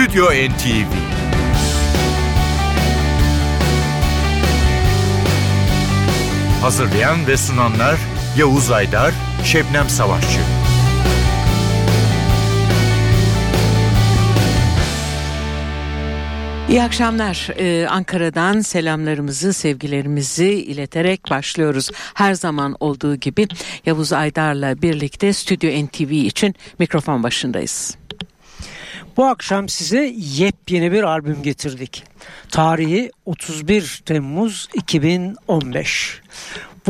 Stüdyo NTV Hazırlayan ve sunanlar Yavuz Aydar, Şebnem Savaşçı. İyi akşamlar. Ee, Ankara'dan selamlarımızı, sevgilerimizi ileterek başlıyoruz. Her zaman olduğu gibi Yavuz Aydar'la birlikte Stüdyo NTV için mikrofon başındayız. Bu akşam size yepyeni bir albüm getirdik. Tarihi 31 Temmuz 2015.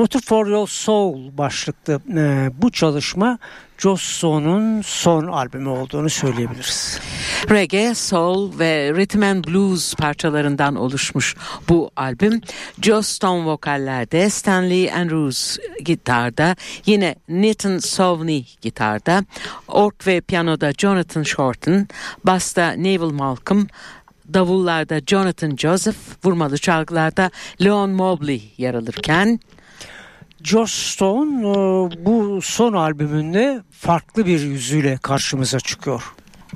Water for Your Soul başlıklı e, bu çalışma Joss Stone'un son albümü olduğunu söyleyebiliriz. Reggae, soul ve rhythm and blues parçalarından oluşmuş bu albüm. Joss Stone vokallerde, Stanley Andrews gitarda, yine Nathan Sovney gitarda, ork ve piyanoda Jonathan Shorten, basta Neville Malcolm, davullarda Jonathan Joseph, vurmalı çalgılarda Leon Mobley yer alırken Joss Stone e, bu son albümünde farklı bir yüzüyle karşımıza çıkıyor.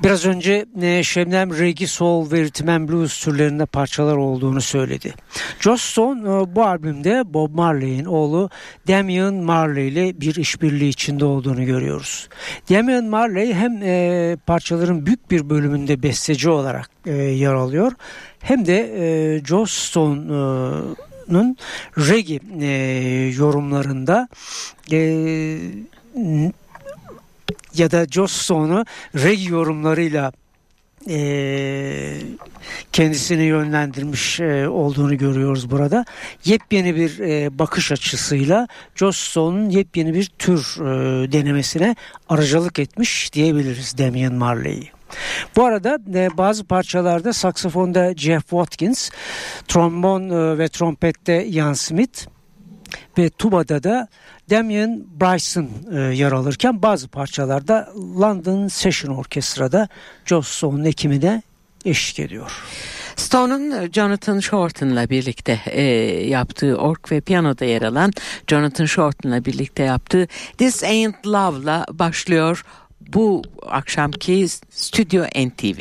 Biraz önce e, Şebnem Reggae Soul ve Rhythm and Blues türlerinde parçalar olduğunu söyledi. Joss Stone e, bu albümde Bob Marley'in oğlu Damian Marley ile bir işbirliği içinde olduğunu görüyoruz. Damian Marley hem parçaların büyük bir bölümünde besteci olarak yer alıyor hem de Joss Stone Jones'un reggae e, yorumlarında e, ya da Joss Stone'u reggae yorumlarıyla e, kendisini yönlendirmiş e, olduğunu görüyoruz burada. Yepyeni bir e, bakış açısıyla Joss Stone'un yepyeni bir tür e, denemesine aracılık etmiş diyebiliriz Damian Marley'i. Bu arada e, bazı parçalarda saksafonda Jeff Watkins, trombon e, ve trompette Ian Smith ve tubada da Damien Bryson e, yer alırken bazı parçalarda London Session Orkestra'da Joss Stone'un ekimine eşlik ediyor. Stone'un Jonathan Shorten'la birlikte e, yaptığı ork ve piyanoda yer alan Jonathan Shorten'la birlikte yaptığı This Ain't Love'la başlıyor bu akşamki Stüdyo NTV.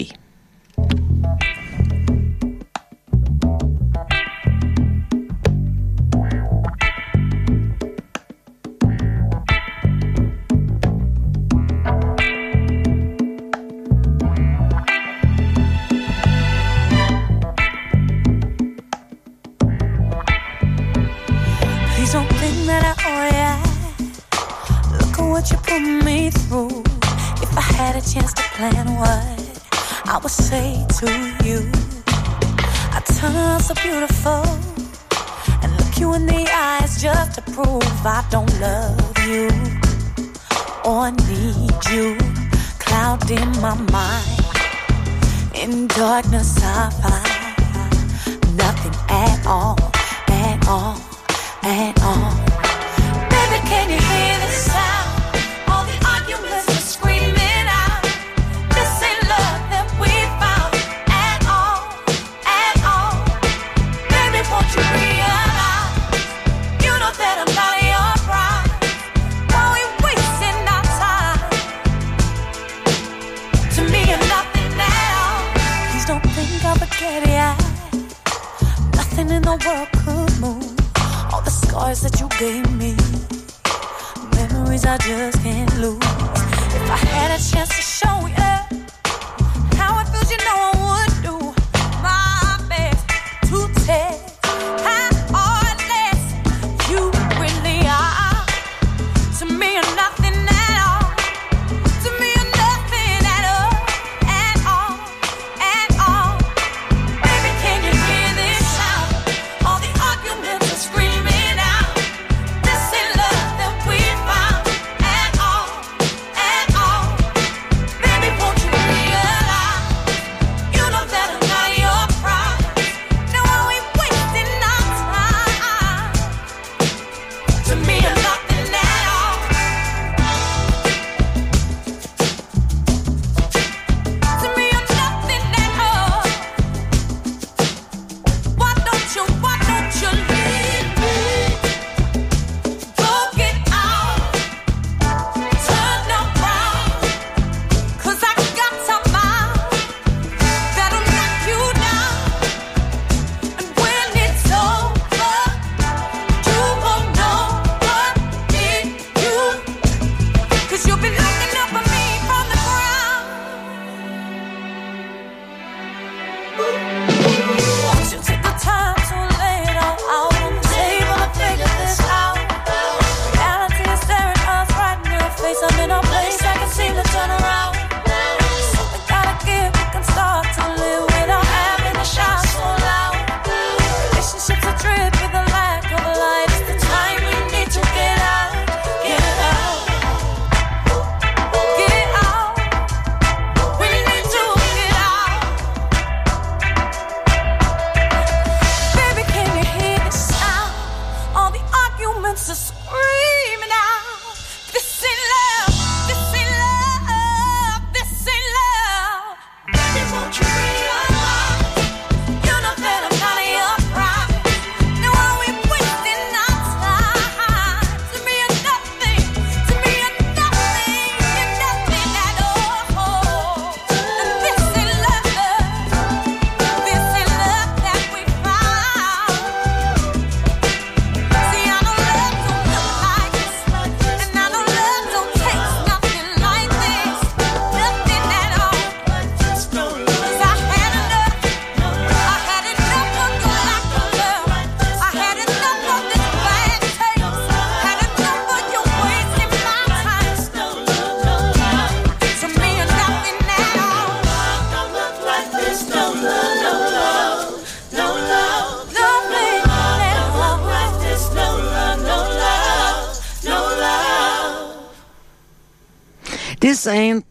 Please don't think that I oh ya. Look at what you put me through. Had a chance to plan what I would say to you, I turn around so beautiful and look you in the eyes just to prove I don't love you or need you. Cloud in my mind, in darkness I find nothing at all, at all, at all. Baby, can you hear the sound? The world could move all the scars that you gave me memories I just can't lose. If I had a chance to show you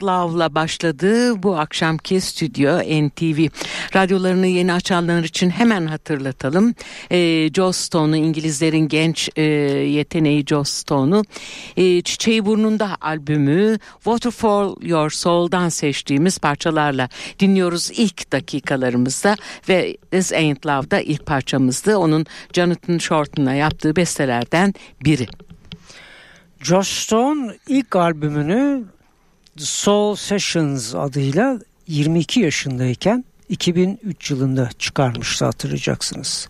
Love'la başladı bu akşamki stüdyo NTV. Radyolarını yeni açanlar için hemen hatırlatalım. Ee, e, Joe Stone'u İngilizlerin genç e, yeteneği Joe Stone'u e, Çiçeği Burnunda albümü Waterfall Your Soul'dan seçtiğimiz parçalarla dinliyoruz ilk dakikalarımızda ve This Ain't Love'da ilk parçamızdı. Onun Jonathan Shorten'la yaptığı bestelerden biri. Josh Stone ilk albümünü The Soul Sessions adıyla 22 yaşındayken 2003 yılında çıkarmıştı hatırlayacaksınız.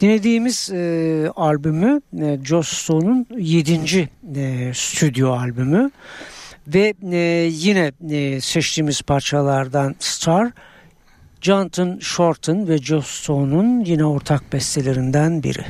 Dinlediğimiz e, albümü e, Joss Stone'un 7. E, stüdyo albümü ve e, yine e, seçtiğimiz parçalardan Star, Jonathan Shorten ve Joss Stone'un yine ortak bestelerinden biri.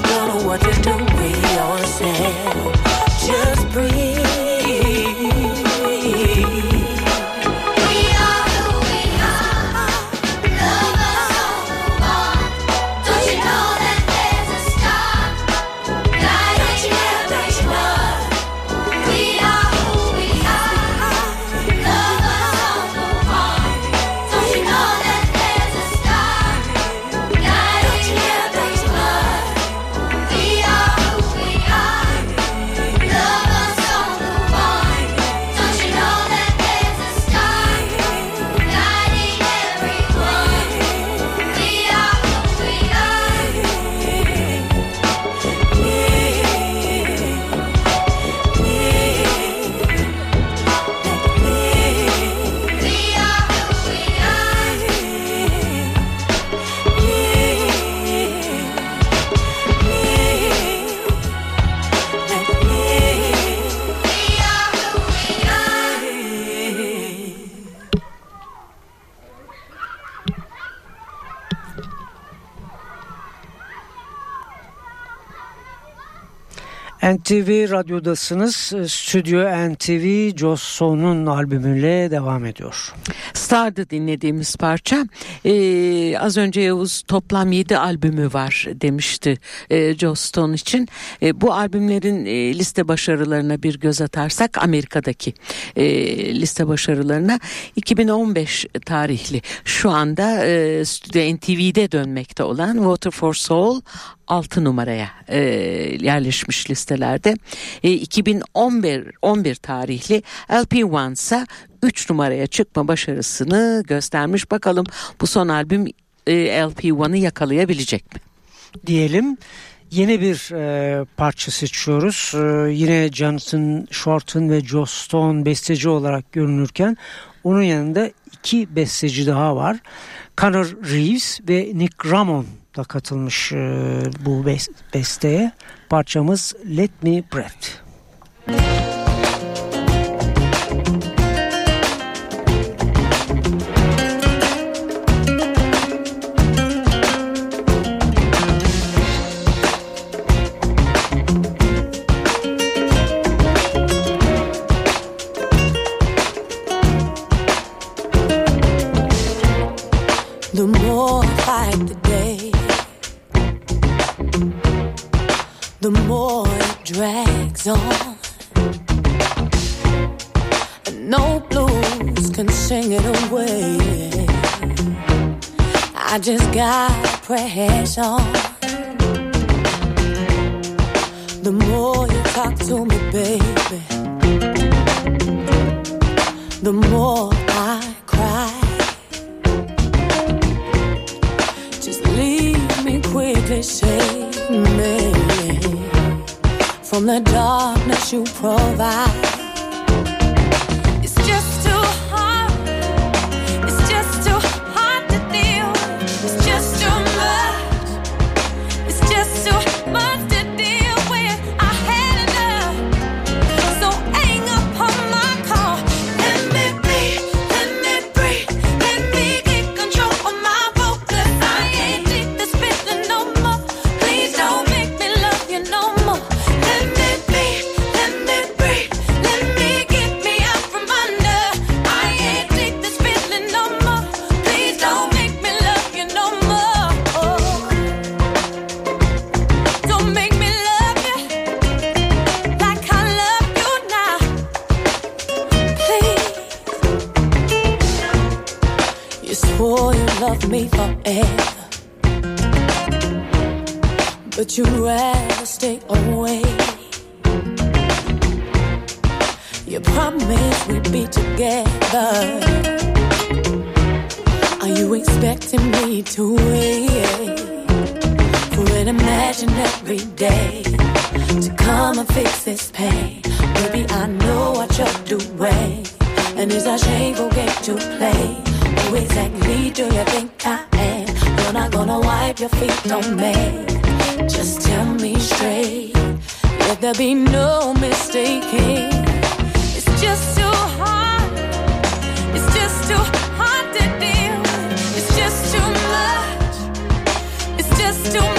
don't know what to do with yourself. Just breathe. NTV Radyo'dasınız. Stüdyo NTV Joss Stone'un albümüyle devam ediyor. Star'da dinlediğimiz parça ee, az önce Yavuz toplam 7 albümü var demişti e, Joss Stone için. E, bu albümlerin e, liste başarılarına bir göz atarsak Amerika'daki e, liste başarılarına 2015 tarihli şu anda e, Stüdyo NTV'de dönmekte olan Water for Soul 6 numaraya e, yerleşmiş listelerde. E, 2011 11 tarihli LP One ise 3 numaraya çıkma başarısını göstermiş. Bakalım bu son albüm e, LP One'ı yakalayabilecek mi? Diyelim. Yeni bir e, parça seçiyoruz. E, yine Jonathan Shorten ve Joe Stone besteci olarak görünürken onun yanında iki besteci daha var. Connor Reeves ve Nick Ramon da katılmış e, bu besteye. Parçamız Let Me Breathe. It drags on. And no blues can sing it away. I just gotta press on. The more you talk to me, baby, the more I cry. Just leave me quickly, save me from the darkness you provide. Are you expecting me to wait for an imaginary day to come and fix this pain? Baby, I know what you're doing, and it's a shame forget to play. Who exactly do you think I am? You're not gonna wipe your feet on me. Just tell me straight. Let there be no mistaking. It's just too hard too much. It's just too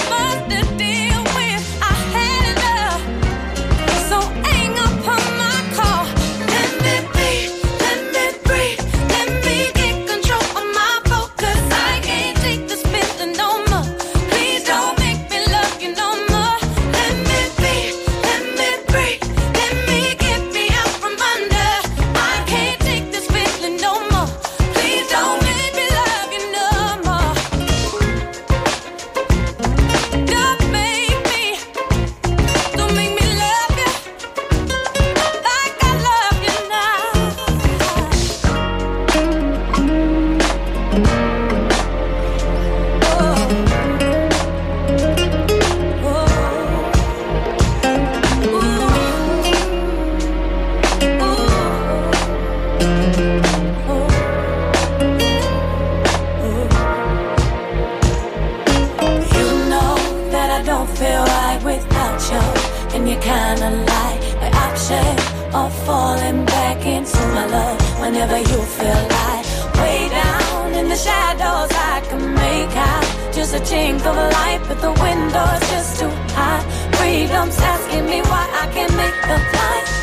Strength through the light, but the window's just too high. Freedom's asking me why I can't make the flight.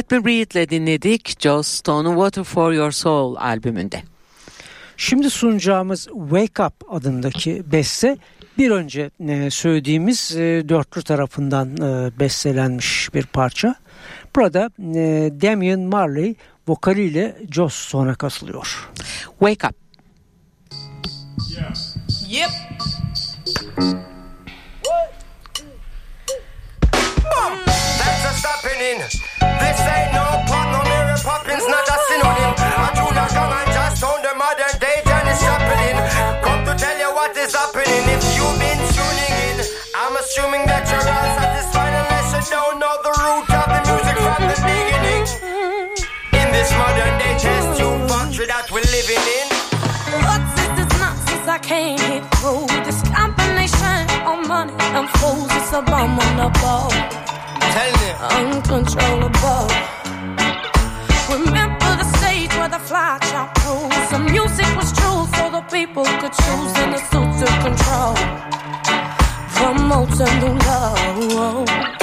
Let Me Breathe ile dinledik Joe Stone'un Water For Your Soul albümünde. Şimdi sunacağımız Wake Up adındaki beste bir önce e, söylediğimiz e, dörtlü tarafından e, bestelenmiş bir parça. Burada Damian Marley vokaliyle Joss sona katılıyor. Wake Up. Yeah. Yep. happening. This ain't no pop, no Mary Poppins, not a synonym. I do not come and just sound the modern day Janis Joplin. Come to tell you what is happening. If you've been tuning in, I'm assuming that you're all satisfied unless you don't know the root of the music from the beginning. In this modern day test tube country that we're living in. But this not since I can't hit. This combination of money and fools, it's a bomb on the ball. Uh. uncontrollable. Remember the stage where the fly shot rules. The music was true, so the people could choose, and the suits of control. Promote a new love.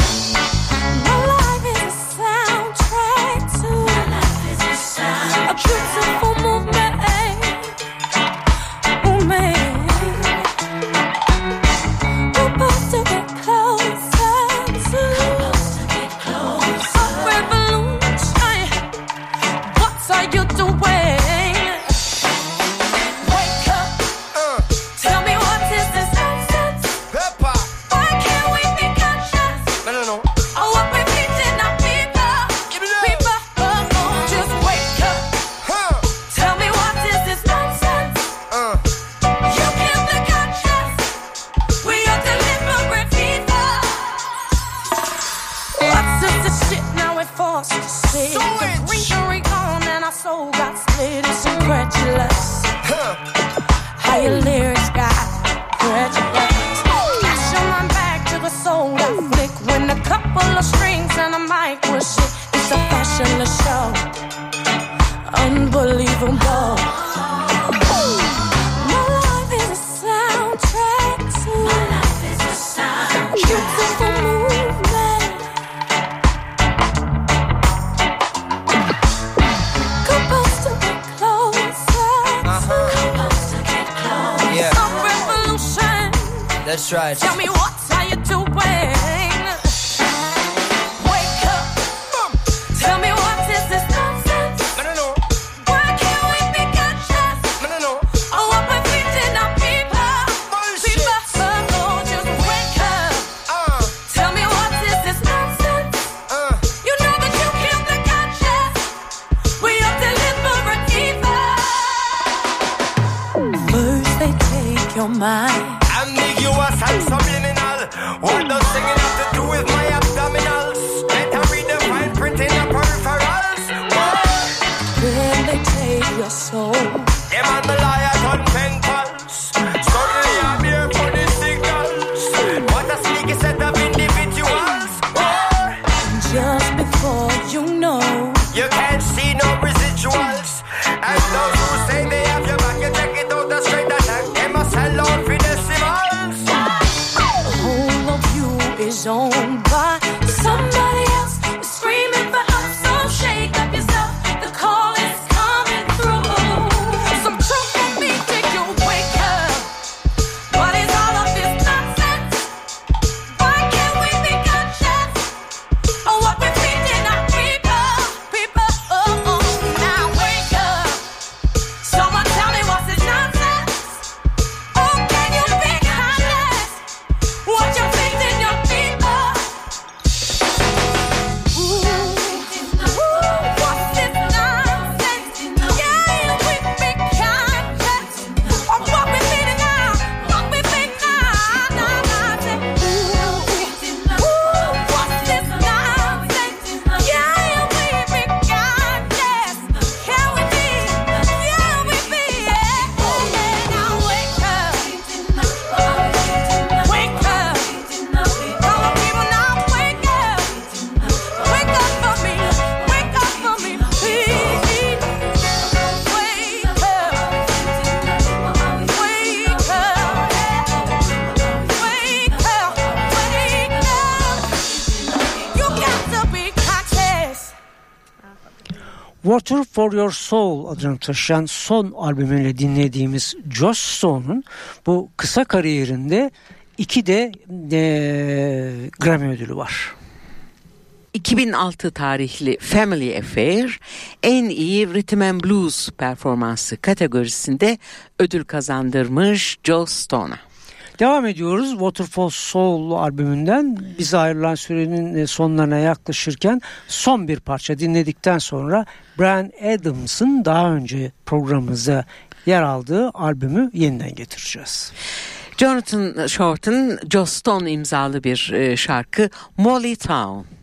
For Your Soul adını taşıyan son albümüyle dinlediğimiz Joss Stone'un bu kısa kariyerinde iki de e, Grammy ödülü var. 2006 tarihli Family Affair en iyi Rhythm and Blues performansı kategorisinde ödül kazandırmış Joe Stone'a. Devam ediyoruz Waterfall Soul albümünden bize ayrılan sürenin e, sonlarına yaklaşırken son bir parça dinledikten sonra Brian Adams'ın daha önce programımıza yer aldığı albümü yeniden getireceğiz. Jonathan Short'ın Joe Stone imzalı bir e, şarkı Molly Town.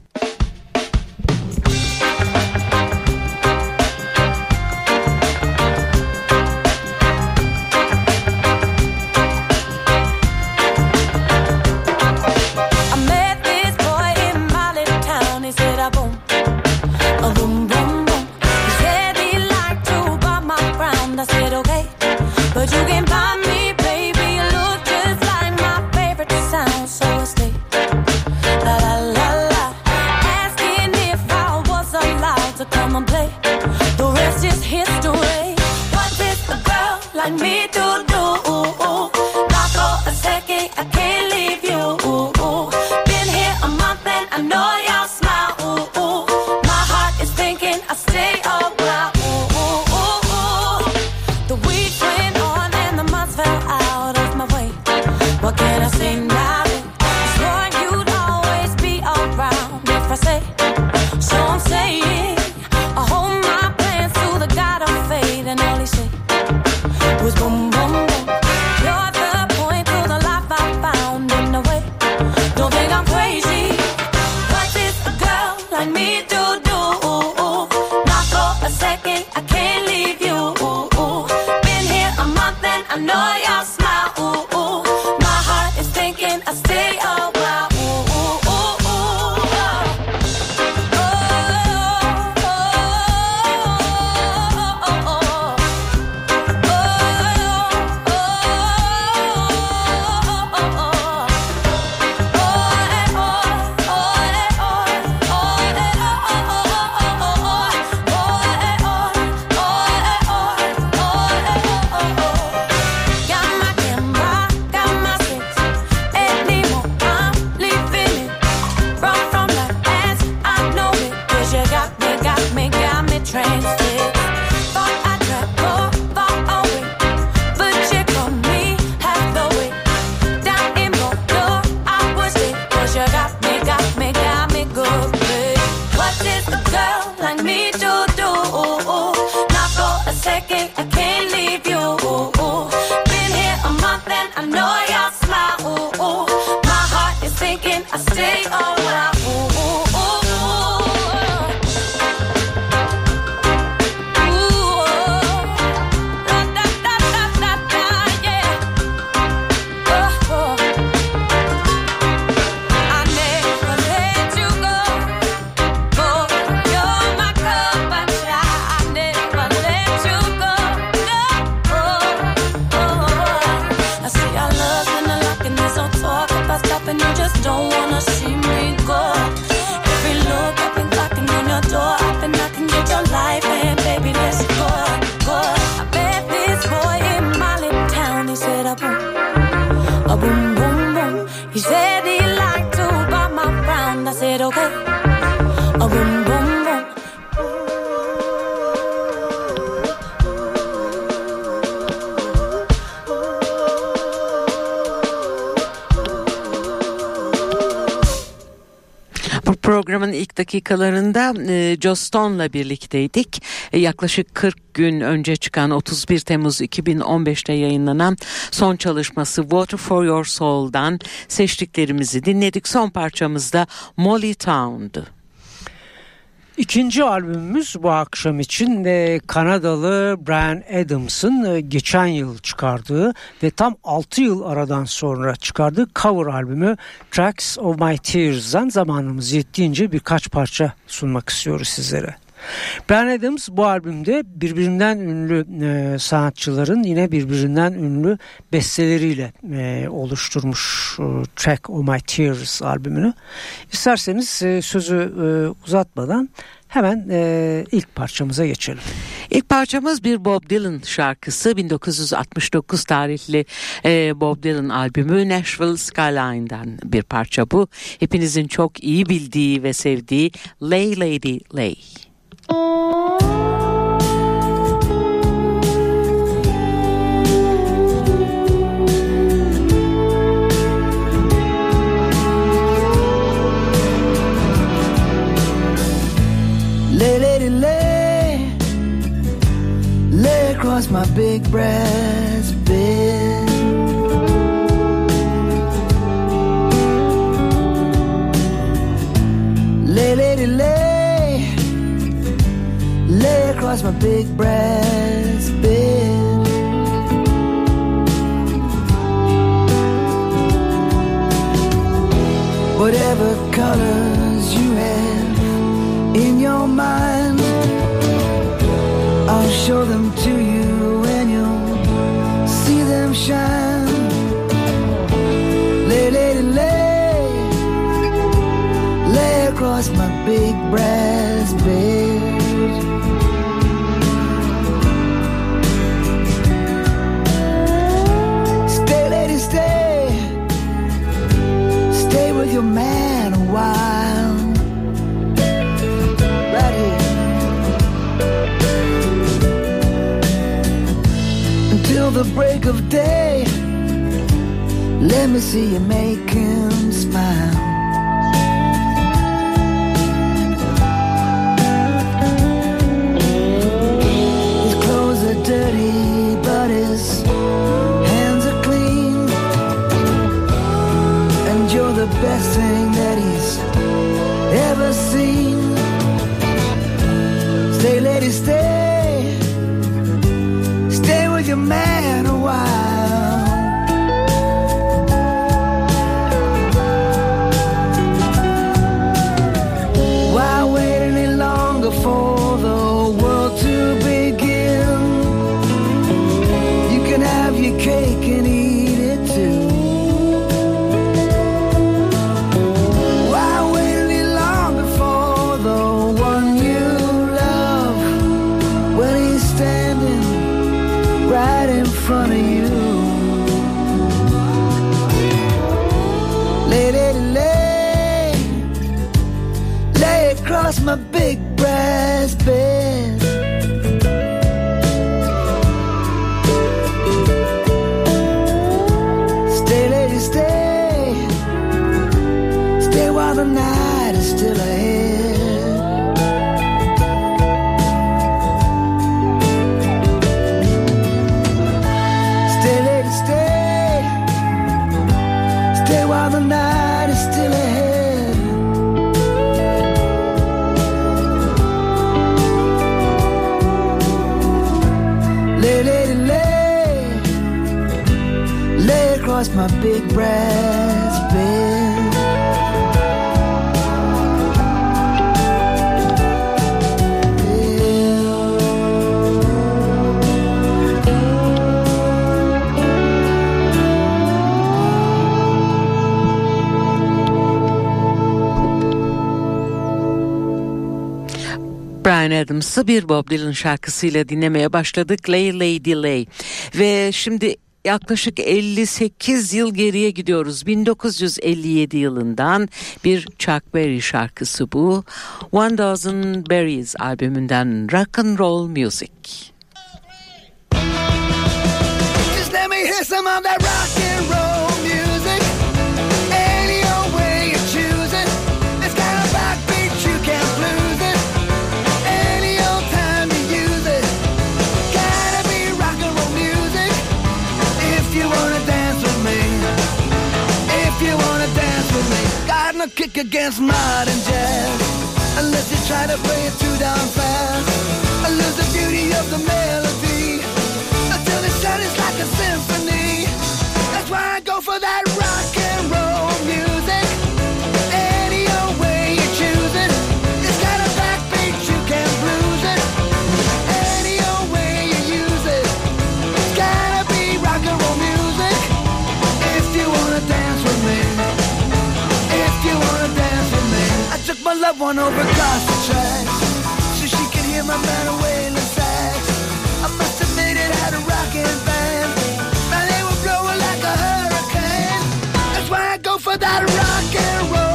Dakikalarında e, Joston'la birlikteydik. E, yaklaşık 40 gün önce çıkan 31 Temmuz 2015'te yayınlanan son çalışması Water for Your Soul'dan seçtiklerimizi dinledik. Son parçamızda Molly Town'du. İkinci albümümüz bu akşam için e, Kanadalı Brian Adams'ın e, geçen yıl çıkardığı ve tam 6 yıl aradan sonra çıkardığı cover albümü Tracks of My Tears'dan zamanımız yettiğince birkaç parça sunmak istiyoruz sizlere. Brian Adams bu albümde birbirinden ünlü e, sanatçıların yine birbirinden ünlü besteleriyle e, oluşturmuş e, Track O My Tears albümünü. İsterseniz e, sözü e, uzatmadan Hemen e, ilk parçamıza geçelim. İlk parçamız bir Bob Dylan şarkısı. 1969 tarihli e, Bob Dylan albümü Nashville Skyline'dan bir parça bu. Hepinizin çok iyi bildiği ve sevdiği Lay Lady Lay. Lay, lady, lay, lay across my big brass across my big brass bed. Whatever colors you have in your mind. I'll show them to you and you'll see them shine. Lay, lady, lay, lay across my big brass your man a while here until the break of day. Let me see you make Adams'ı bir Bob Dylan şarkısıyla dinlemeye başladık. Lay Lay. Ve şimdi yaklaşık 58 yıl geriye gidiyoruz. 1957 yılından bir Chuck Berry şarkısı bu. One Dozen Berries albümünden Rock and Roll Music. Just let me hear some of that rock and roll Got no kick against modern jazz. Unless you try to play it too darn fast. I lose the beauty of the melody. Until it sounds like a symphony. That's why I go for that If you wanna dance with me. I took my loved one over across the tracks. I'm not a wailing sax. I must admit it had a rocking band. Man, they were blowing like a hurricane. That's why I go for that rock and roll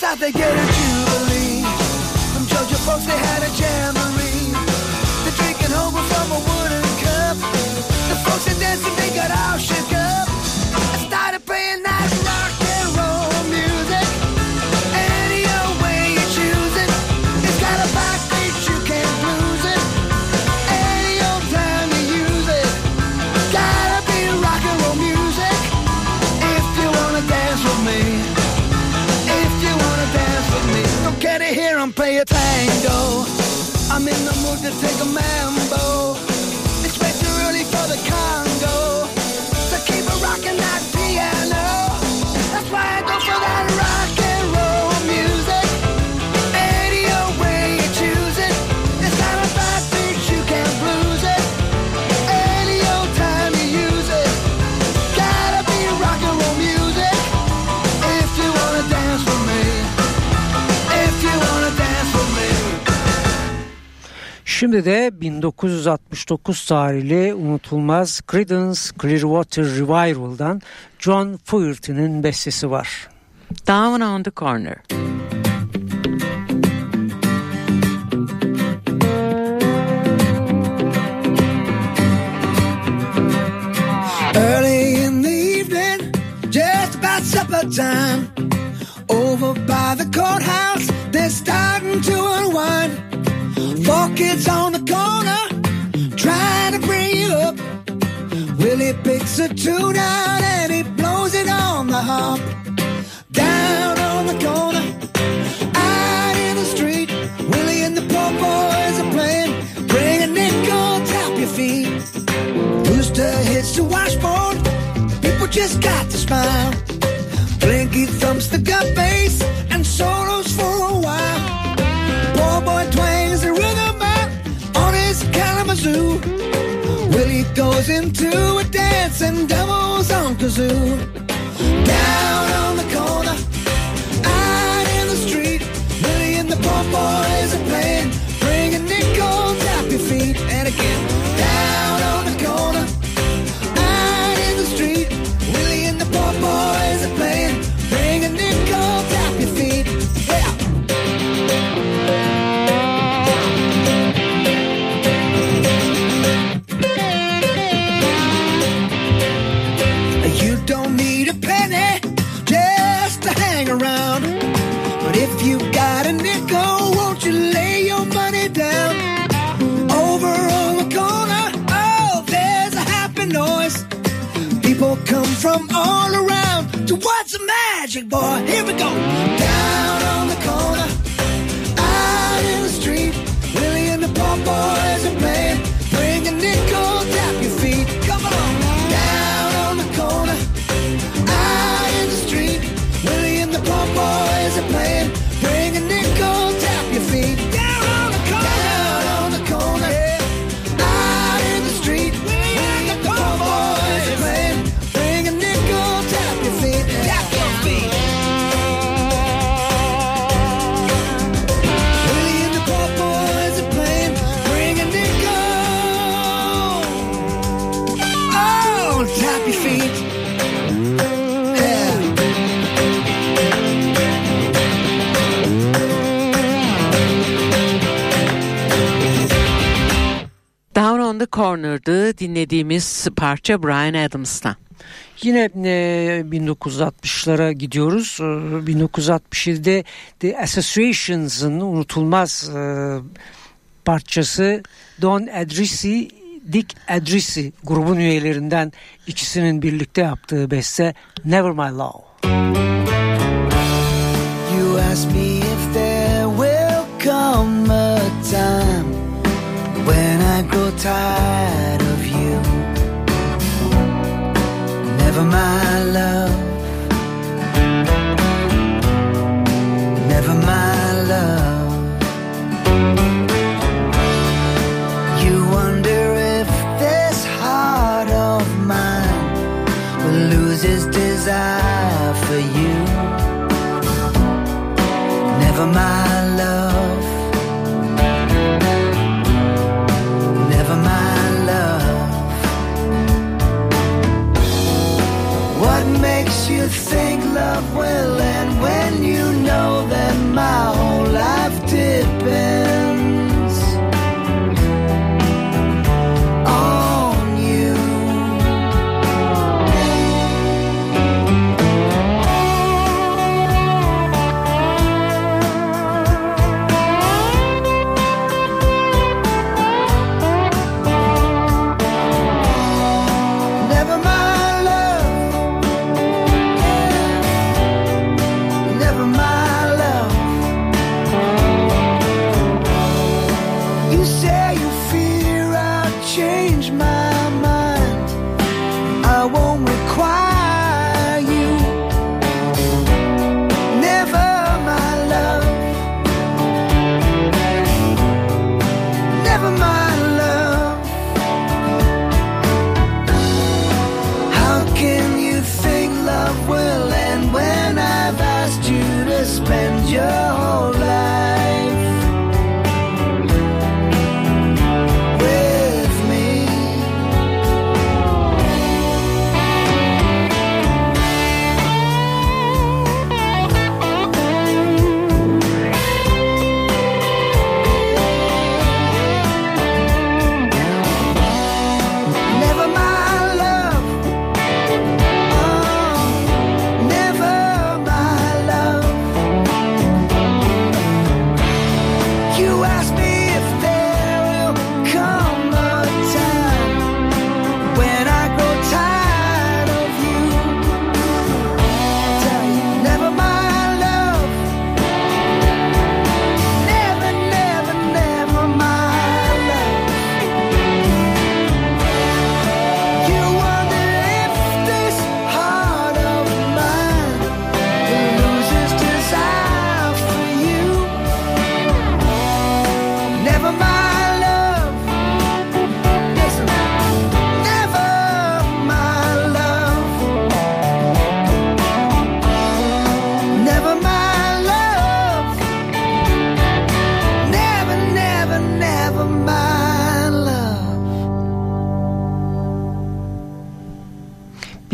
How they get a jubilee. From Georgia folks, they had a jamboree. They're drinking over from a wooden cup. The folks are dancing, they got all shook Şimdi de 1969 tarihli unutulmaz Creedence Clearwater Revival'dan John Fogerty'nin bestesi var. Down on the Corner. Early in the evening, just about supper time. Kids on the corner, trying to bring you up. Willie picks a tune out and he blows it on the harp. Down on the corner, out in the street, Willie and the poor boys are playing. Bring a nickel, tap your feet. Rooster hits the washboard. People just got to smile. Blinky thumps the gut bass goes into a dance and doubles on kazoo. Down on the from all around to watch the magic, boy. Here we go. Corner'dı dinlediğimiz parça Brian Adams'tan. Yine e, 1960'lara gidiyoruz. E, 1967'de The Associations'ın unutulmaz e, parçası Don Adrisi, Dick Adrisi grubun üyelerinden ikisinin birlikte yaptığı beste Never My Love. You ask me if there will come a time when I grow tired is his desire for you. Never my love. Never my love. What makes you think love will end when you know that my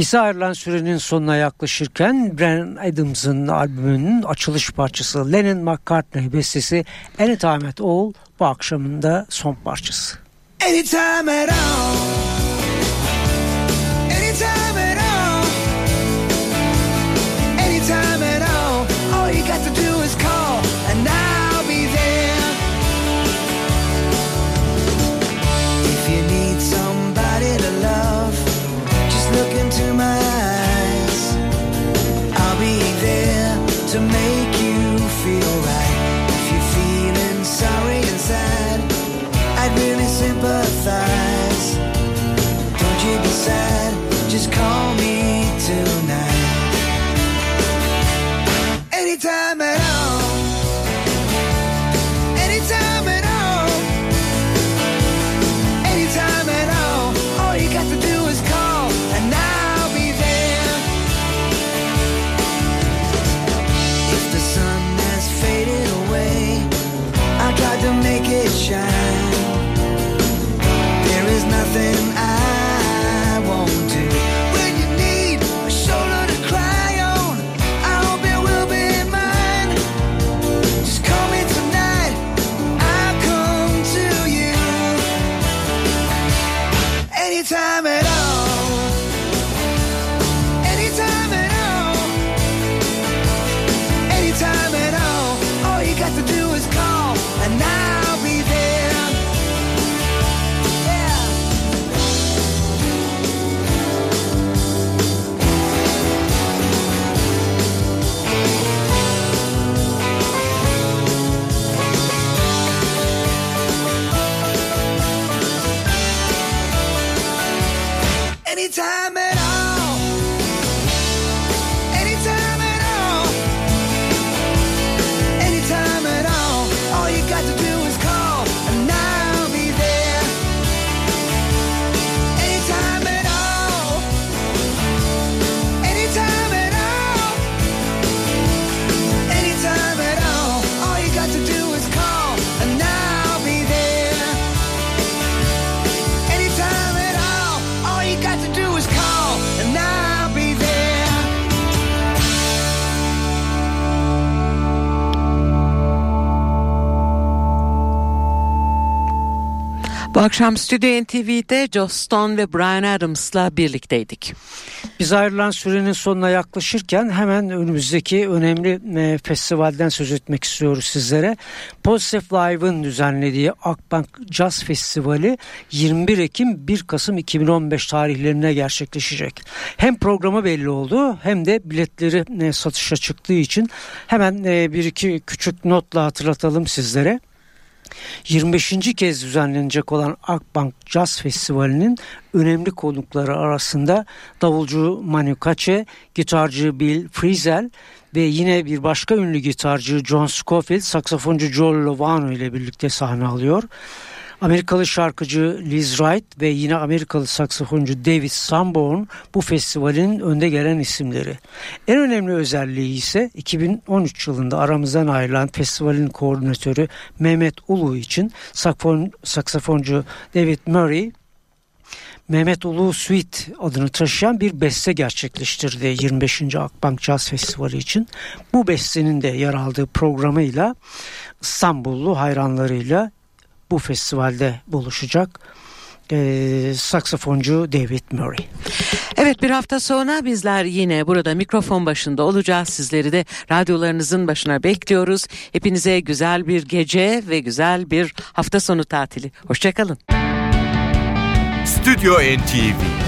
Bize ayrılan sürenin sonuna yaklaşırken Brian Adams'ın albümünün açılış parçası Lennon McCartney bestesi Anytime at All bu akşamın da son parçası. Anytime at all was calm and now akşam Stüdyo NTV'de Joss Stone ve Brian Adams'la birlikteydik. Biz ayrılan sürenin sonuna yaklaşırken hemen önümüzdeki önemli e, festivalden söz etmek istiyoruz sizlere. Positive Live'ın düzenlediği Akbank Jazz Festivali 21 Ekim 1 Kasım 2015 tarihlerine gerçekleşecek. Hem programı belli oldu hem de biletleri e, satışa çıktığı için hemen e, bir iki küçük notla hatırlatalım sizlere. 25. kez düzenlenecek olan Akbank Jazz Festivali'nin önemli konukları arasında davulcu Manu Katché, gitarcı Bill Frisell ve yine bir başka ünlü gitarcı John Scofield, saksafoncu Joel Lovano ile birlikte sahne alıyor. Amerikalı şarkıcı Liz Wright ve yine Amerikalı saksafoncu David Sanborn bu festivalin önde gelen isimleri. En önemli özelliği ise 2013 yılında aramızdan ayrılan festivalin koordinatörü Mehmet Ulu için saksafon, saksafoncu David Murray Mehmet Ulu Suite adını taşıyan bir beste gerçekleştirdi 25. Akbank Jazz Festivali için. Bu bestenin de yer aldığı programıyla İstanbullu hayranlarıyla bu festivalde buluşacak e, saksafoncu David Murray. Evet bir hafta sonra bizler yine burada mikrofon başında olacağız. Sizleri de radyolarınızın başına bekliyoruz. Hepinize güzel bir gece ve güzel bir hafta sonu tatili. Hoşçakalın. Stüdyo NTV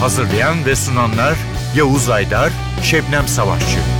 Hazırlayan ve sunanlar Yavuz Aydar, Şebnem Savaşçı.